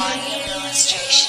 Audio illustration.